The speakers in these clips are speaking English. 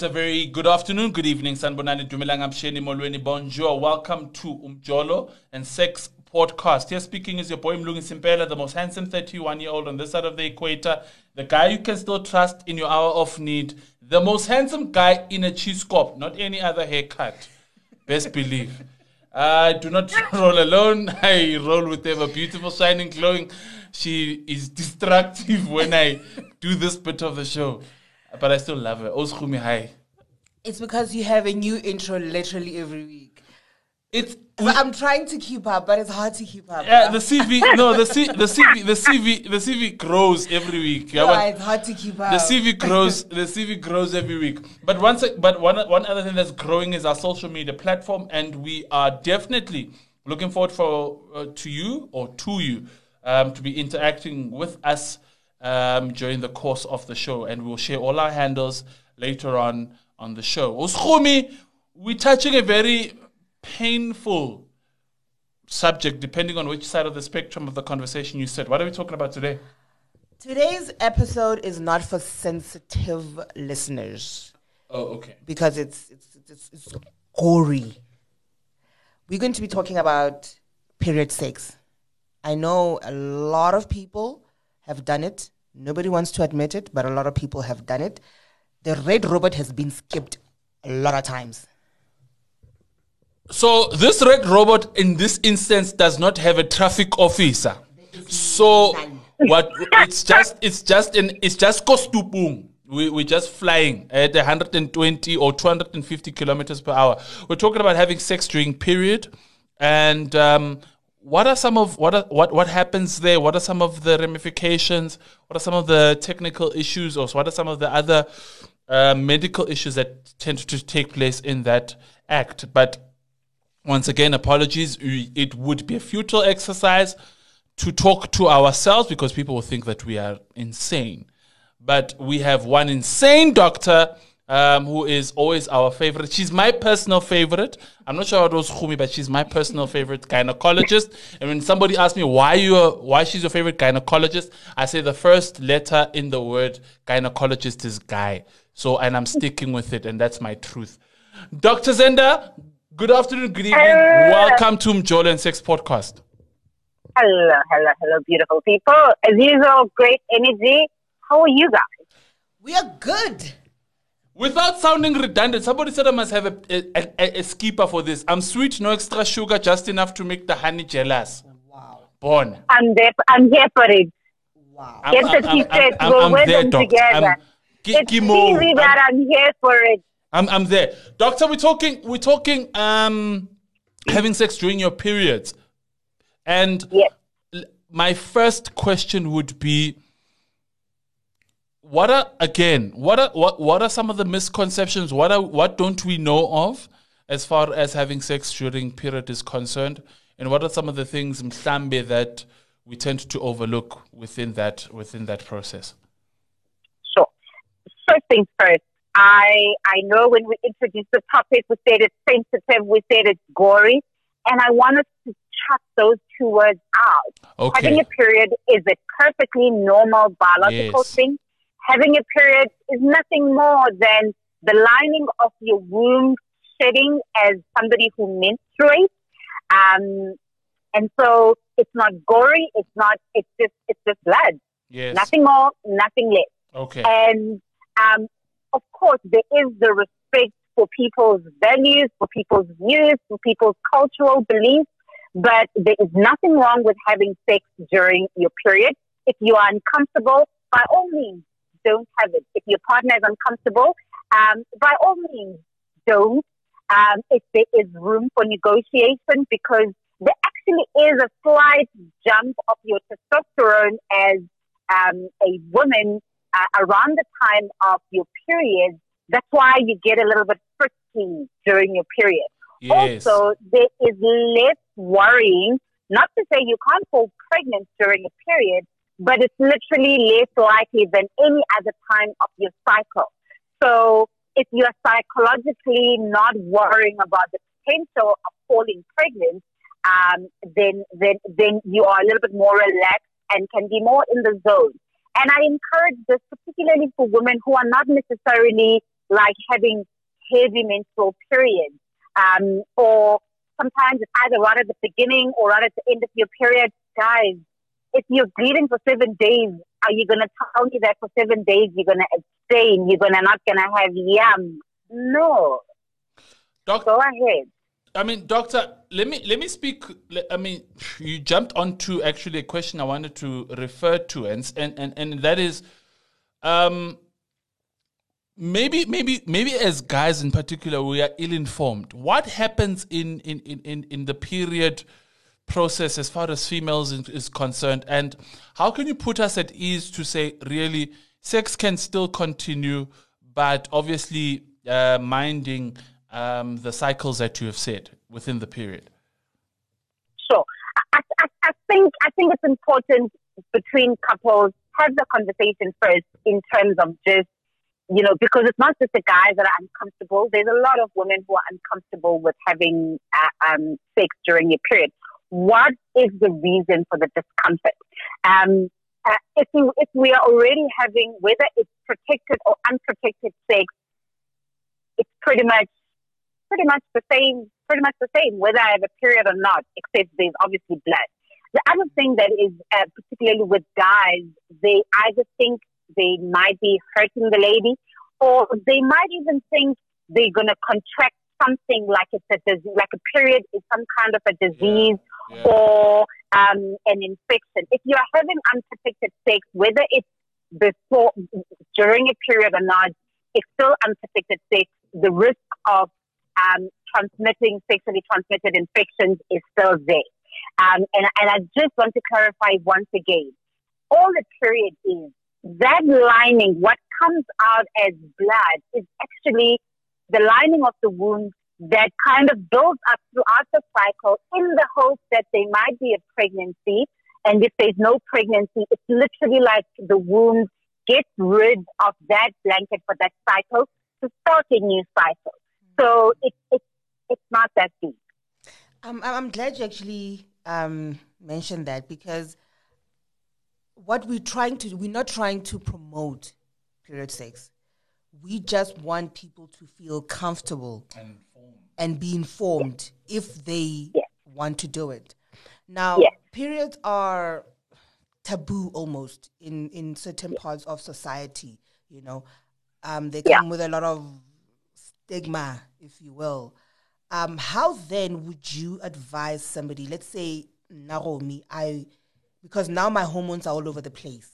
It's a very good afternoon, good evening, Sanbonani Dumelang Amsheni Molweni. Bonjour. Welcome to Umjolo and Sex Podcast. Here speaking is your boy Mlungi Simpela, the most handsome 31 year old on this side of the equator, the guy you can still trust in your hour of need, the most handsome guy in a cheese cop, not any other haircut. Best believe. I do not roll alone. I roll with ever beautiful, shining, glowing. She is destructive when I do this bit of the show but I still love her. It's because you have a new intro literally every week. It's So I'm trying to keep up, but it's hard to keep up. yeah, the CV no the C, the CV the CV the CV grows every week. Yeah, No, it's hard to keep up. the CV grows the CV grows every week. But once but one one other thing that's growing is our social media platform, and we are definitely looking forward for uh, to you or to you um, to be interacting with us um, during the course of the show, and we'll share all our handles later on on the show. Uskumi, we're touching a very painful subject, depending on which side of the spectrum of the conversation you sit. What are we talking about today? Today's episode is not for sensitive listeners Oh, okay. because it's it's it's, it's gory. We're going to be talking about period sex. I know a lot of people have done it. Nobody wants to admit it, but a lot of people have done it. The red robot has been skipped a lot of times. So this red robot in this instance does not have a traffic officer. So what it's just it's just an it's just kostupung. We we're just flying at 120 or 250 kilometers per hour. We're talking about having sex during period, and um, what are some of what are, what what happens there? What are some of the ramifications? What are some of the technical issues, or what are some of the other uh, medical issues that tend to take place in that act? But once again, apologies. It would be a futile exercise to talk to ourselves because people will think that we are insane. But we have one insane doctor um, who is always our favorite. She's my personal favorite. I'm not sure how it was Khumi, but she's my personal favorite gynecologist. And when somebody asks me why you are, why she's your favorite gynecologist, I say the first letter in the word gynecologist is guy. So and I'm sticking with it, and that's my truth. Dr. Zenda, good afternoon, good evening. Welcome to Mjolo and Sex Podcast. Hello, hello, hello, beautiful people. As usual, great energy. How are you guys? We are good. Without sounding redundant, somebody said I must have a, a, a, a skipper for this. I'm sweet, no extra sugar, just enough to make the honey jealous. Wow. Born. I'm there. I'm here for it. Wow. Get the t-shirts. We'll wear them together. I'm, Ki- It's Kimo, easy I'm- that I'm here for it. I'm, I'm there. Doctor, we're talking, we're talking, um, having sex during your periods. And Yes. l- my first question would be, what are, again, what are, what, what are some of the misconceptions? What are, what don't we know of as far as having sex during period is concerned? And what are some of the things, mhlambe, that we tend to overlook within that, within that process? Sure. First things first. I I know when we introduced the topic, we said it's sensitive, we said it's gory, and I want us to chuck those two words out. Okay. Having a period is a perfectly normal biological Yes. thing. Having a period is nothing more than the lining of your womb shedding as somebody who menstruates. Um, and so it's not gory. It's not. It's just. It's just blood. yes. Nothing more. Nothing less. Okay. And um, of course, there is the respect for people's values, for people's views, for people's cultural beliefs. But there is nothing wrong with having sex during your period. If you are uncomfortable, by all means, don't have it. If your partner is uncomfortable, um, by all means, don't. Um, if there is room for negotiation, because there actually is a slight jump of your testosterone as um, a woman uh, around the time of your period. That's why you get a little bit frisky during your period. yes. Also, there is less worrying. Not to say you can't fall pregnant during a period, but it's literally less likely than any other time of your cycle. So, if you're psychologically not worrying about the potential of falling pregnant, um, then then then you are a little bit more relaxed and can be more in the zone. And I encourage this particularly for women who are not necessarily like having heavy menstrual periods, um, or sometimes it's either right at the beginning or right at the end of your period. Guys, if you're bleeding for seven days, are you going to tell me that for seven days you're going to abstain? You're going to not going to have yum? No. Doc- Go ahead. I mean, doctor, let me let me speak. I mean, you jumped onto actually a question I wanted to refer to, and and and, and that is, um, maybe maybe maybe as guys in particular, we are ill informed. What happens in in in in the period? Process as far as females is, concerned and how can you put us at ease to say really sex can still continue but obviously uh, minding um, the cycles that you have said within the period Sure. I, I, I think I think it's important between couples have the conversation first in terms of just you know because it's not just the guys that are uncomfortable. There's a lot of women who are uncomfortable with having uh, um, sex during your period. What is the reason for the discomfort? Um, uh, if we if we are already having whether it's protected or unprotected sex, it's pretty much pretty much the same, pretty much the same, whether I have a period or not, except there's obviously blood. The other thing that is, uh, particularly with guys, they either think they might be hurting the lady, or they might even think they're going to contract something like it's a disease, like a period is some kind of a disease Yeah. Um, an infection. If you're having unprotected sex, whether it's before, during a period or not, it's still unprotected sex. The risk of um, transmitting sexually transmitted infections is still there. Um, and, and I just want to clarify once again, all the period is, that lining, what comes out as blood, is actually the lining of the womb that kind of builds up throughout the cycle in the hope that there might be a pregnancy. And if there's no pregnancy, it's literally like the womb gets rid of that blanket for that cycle to start a new cycle. So it, it, it's not that deep. Um, I'm glad you actually um, mentioned that because what we're trying to do, we're not trying to promote period sex. We just want people to feel comfortable and be informed if they Yeah. want to do it. Now, Yeah. periods are taboo almost in, in certain parts of society, you know. Um, they Yeah. come with a lot of stigma, if you will. Um, how then would you advise somebody, let's say Naomi, I because now my hormones are all over the place.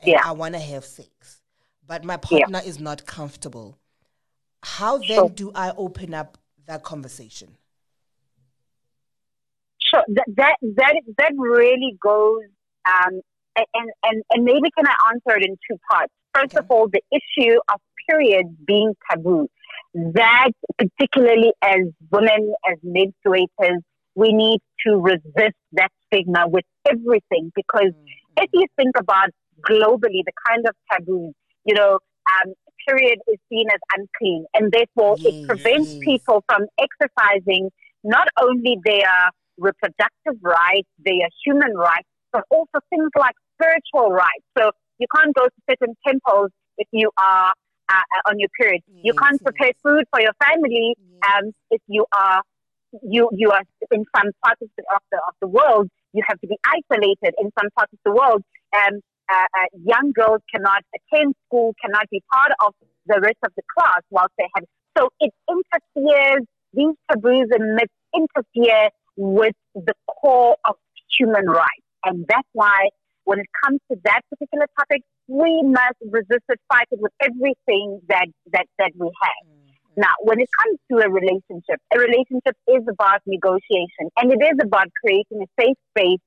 And Yeah. I want to have sex, but my partner is not comfortable. How then do I open up that conversation? Sure. That that that, that really goes um, and, and and maybe can I answer it in two parts? First of all, the issue of periods being taboo. That particularly as women, as menstruators, we need to resist that stigma with everything because if you think about globally the kind of taboos, you know, um, period is seen as unclean, and therefore Yes, it prevents people from exercising not only their reproductive rights, their human rights, but also things like spiritual rights. So you can't go to certain temples if you are uh, uh, on your period. you can't prepare yes. food for your family um, if you are you you are in some parts of the, of the of the world. You have to be isolated in some parts of the world. Um, uh, uh, young girls cannot attend school, cannot be part of the rest of the class whilst they have. So it interferes. These taboos and myths interfere with the core of human rights, and that's why when it comes to that particular topic, we must resist it, fight it with everything that that that we have. Now, when it comes to a relationship, a relationship is about negotiation and it is about creating a safe space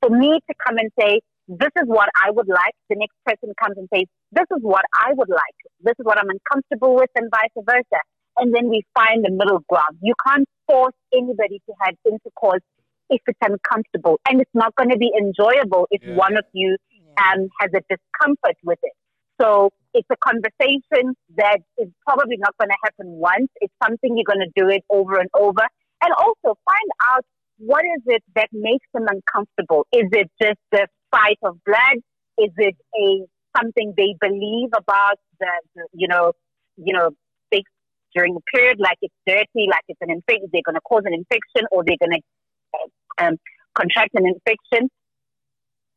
for me to come and say, this is what I would like. The next person comes and says, this is what I would like. This is what I'm uncomfortable with and vice versa. And then we find the middle ground. You can't force anybody to have intercourse if it's uncomfortable and it's not going to be enjoyable if Yeah. one of you um, has a discomfort with it. So it's a conversation that is probably not going to happen once. It's something you're going to do it over and over. And also find out what is it that makes them uncomfortable. Is it just the sight of blood? Is it a something they believe about the, the you know you know, sex during the period, like it's dirty, like it's an infection, they're going to cause an infection or they're going to um, contract an infection.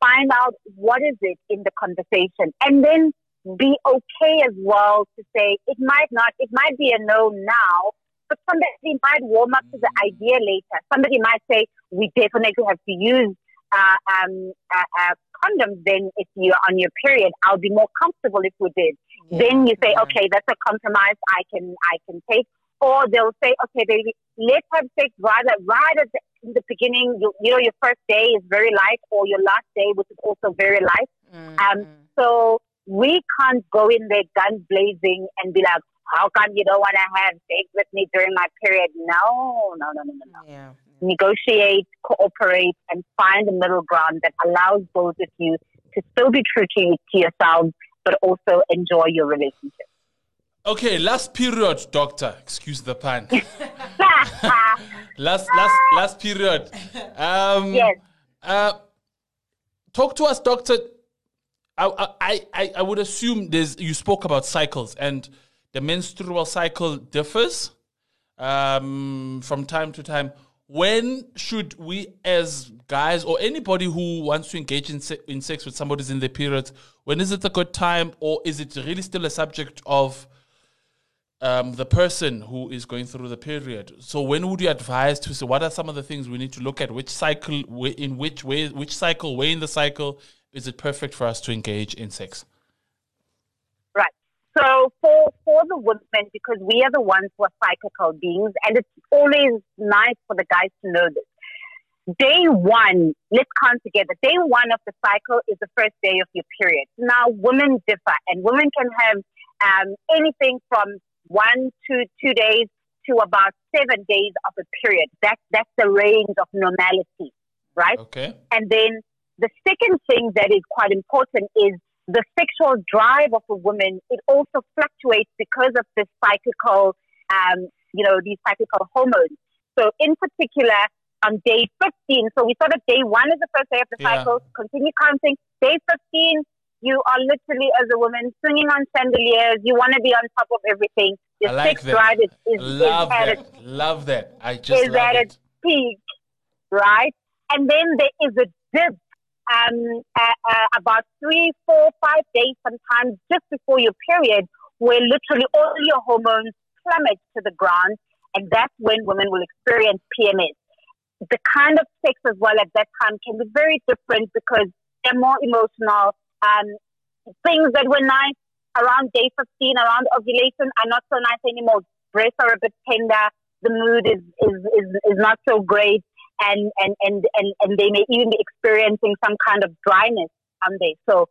Find out what is it in the conversation and then be okay as well to say it might not, it might be a no now, but somebody might warm up to the idea later. Somebody might say, we definitely have to use uh, um, uh, uh, condoms then if you're on your period. I'll be more comfortable if we did. Yeah. Then you say, okay, that's a compromise I can I can take. Or they'll say, okay, baby, let's have sex rather right at the, in the beginning. You, you know, your first day is very light, or your last day, which is also very light. Mm-hmm. Um, so we can't go in there guns blazing and be like, how come you don't want to have sex with me during my period? No, no, no, no, no, no. Yeah. Negotiate, cooperate, and find a middle ground that allows both of you to still be true to, to yourselves, but also enjoy your relationship. Okay, last period, doctor. Excuse the pun. last, last, last period. Um, yes. Uh, talk to us, doctor. I, I, I, I would assume there's. You spoke about cycles and the menstrual cycle differs um, from time to time. When should we, as guys or anybody who wants to engage in, se- in sex with somebody in their period when is it a good time, or is it really still a subject of um, the person who is going through the period? So, when would you advise to say what are some of the things we need to look at? Which cycle, in which way, which cycle, way in the cycle, is it perfect for us to engage in sex? So for for the women, because we are the ones who are psychical beings, and it's always nice for the guys to know this. Day one, let's come together. Day one of the cycle is the first day of your period. Now, women differ, and women can have um, anything from one to two days to about seven days of a period. That's that's the range of normality, right? Okay. And then the second thing that is quite important is the sexual drive of a woman, it also fluctuates because of the cyclical, um, you know, these cyclical hormones. So in particular, on day 15, so we thought that day one is the first day of the yeah. cycle, continue counting. Day 15, you are literally, as a woman, swinging on chandeliers. You want to be on top of everything. Your like sex that. drive is, is, love is that. Its, love that. I just is at it. its peak, right? And then there is a dip um, uh, uh, about three, four, five days sometimes just before your period, where literally all your hormones plummet to the ground, and that's when women will experience PMS. The kind of sex as well at that time can be very different because they're more emotional. Um, things that were nice around day 15, around ovulation, are not so nice anymore. Breasts are a bit tender. The mood is, is, is, is not so great and, and, and, and, and they may even be experiencing some kind of dryness someday. So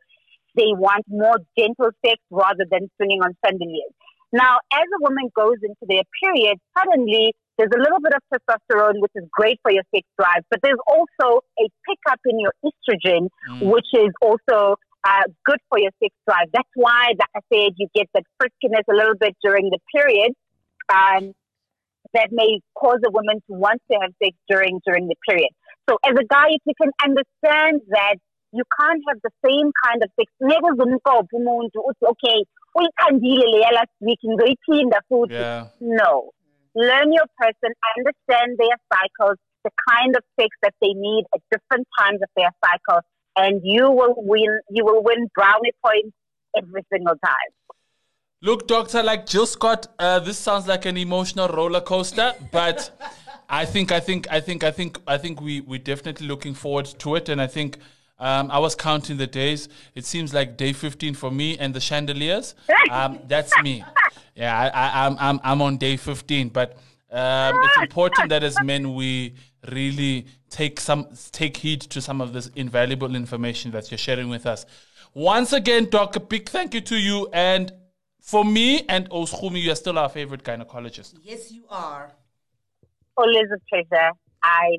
they want more gentle sex rather than swinging on chandeliers. Now, as a woman goes into their period, suddenly there's a little bit of testosterone, which is great for your sex drive, but there's also a pickup in your estrogen, mm. which is also uh, good for your sex drive. That's why, like I said, you get that friskiness a little bit during the period. Um, that may cause a woman to want to have sex during during the period. So as a guy, if you can understand that you can't have the same kind of sex. Never okay, last week food. Yeah. No. Learn your person, understand their cycles, the kind of sex that they need at different times of their cycle, and you will win you will win brownie points every single time. Look, Doctor, like Jill Scott, uh, this sounds like an emotional roller coaster, but I think, I think, I think, I think, I think we we're definitely looking forward to it, and I think. Um, I was counting the days. It seems like day 15 for me and the chandeliers. Um, that's me. Yeah, I, am I'm, I'm, I'm on day 15. But um, it's important that as men we really take some take heed to some of this invaluable information that you're sharing with us. Once again, Doc, a big thank you to you and for me and Oshumi, you are still our favorite gynecologist. Yes, you are. Oh, Always a pleasure. I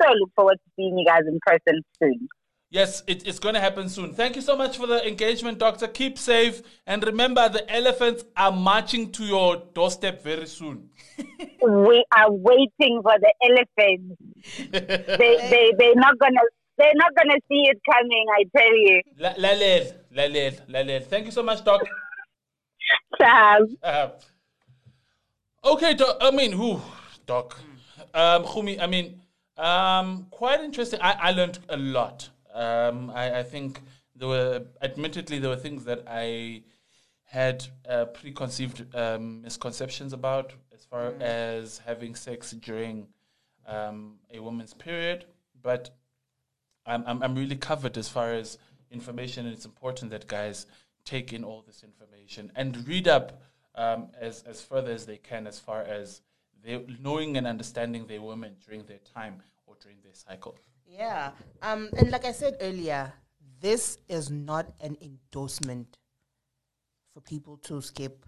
so look forward to seeing you guys in person soon. Yes, it, it's going to happen soon. Thank you so much for the engagement, Doctor. Keep safe. And remember, the elephants are marching to your doorstep very soon. we are waiting for the elephants. they, they, they're not going to. They're not gonna see it coming, I tell you. Lalel, Lalel, Lalel. Thank you so much, Doc. Chaz. Uh, okay, doc, I mean, who, Doc? Um, Khumi, I mean, um, quite interesting. I, I learned a lot. Um, I, I think there were, admittedly, there were things that I had uh, preconceived um, misconceptions about as far as having sex during um, a woman's period, but I'm, I'm I'm really covered as far as information, and it's important that guys take in all this information and read up um, as as further as they can, as far as they knowing and understanding their women during their time or during their cycle. Yeah. Um, and like I said earlier, this is not an endorsement for people to skip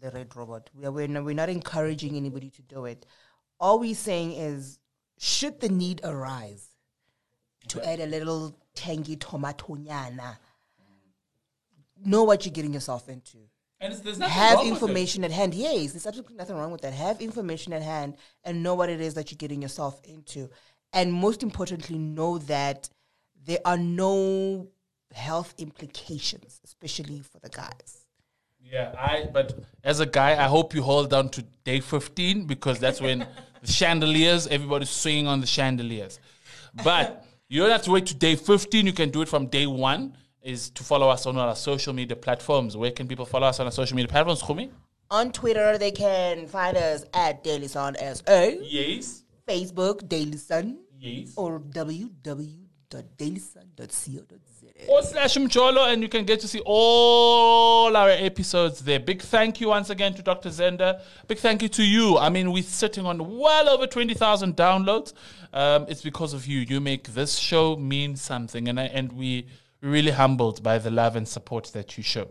the red robot. We are, we're, not, we're not encouraging anybody to do it. All we're saying is, should the need arise to add a little tangy tomato nyana, know what you're getting yourself into And it's, there's nothing have wrong with it. information at hand. Yes, there's absolutely nothing wrong with that. Have information at hand and know what it is that you're getting yourself into. And most importantly, know that there are no health implications, especially for the guys. Yeah, I. But as a guy, I hope you hold down to day fifteen because that's when the chandeliers, everybody's swinging on the chandeliers. But you don't have to wait to day fifteen. You can do it from day one. Is to follow us on our social media platforms. Where can people follow us on our social media platforms, Khumi? On Twitter, they can find us at Daily Sun SA, Yes. Facebook, Daily Sun, Yes. or www.dailysun.co.za. or slash Mjolo, and you can get to see all our episodes there. Big thank you once again to Dr. Zenda. Big thank you to you. I mean, we're sitting on well over 20,000 downloads. Um, it's because of you. You make this show mean something, and, I, and we, really humbled by the love and support that you show.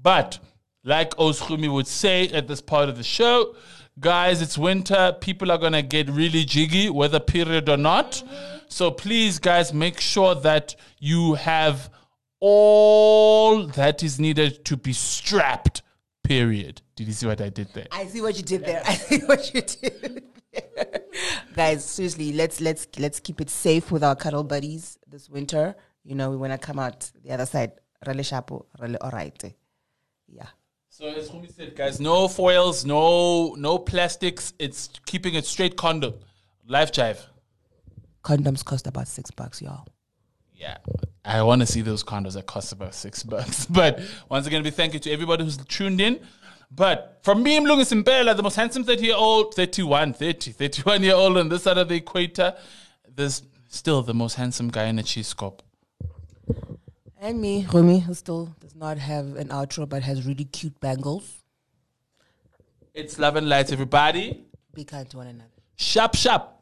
But like Oshumi would say at this part of the show, guys, it's winter. People are going to get really jiggy, whether period or not. So please, guys, make sure that you have all that is needed to be strapped, period. Did you see what I did there? I see what you did there. I see what you did. Guys, seriously, let's let's let's keep it safe with our cuddle buddies this winter. You know, we want to come out the other side. Really sharp, really all right. Yeah. So as Humi said, guys, no foils, no no plastics. It's keeping it straight condom. Life jive. Condoms cost about six bucks, y'all. Yeah. I want to see those condos that cost about six bucks. But once again, big thank you to everybody who's tuned in. But from me, I'm Mlungu Simpela, the most handsome 30 year old, 31, 30, 31 year old on this side of the equator, there's still the most handsome guy in the cheese scope. And me, Rumi, who still does not have an outro but has really cute bangles. It's love and light, everybody. Be kind to one another. Shop, sharp.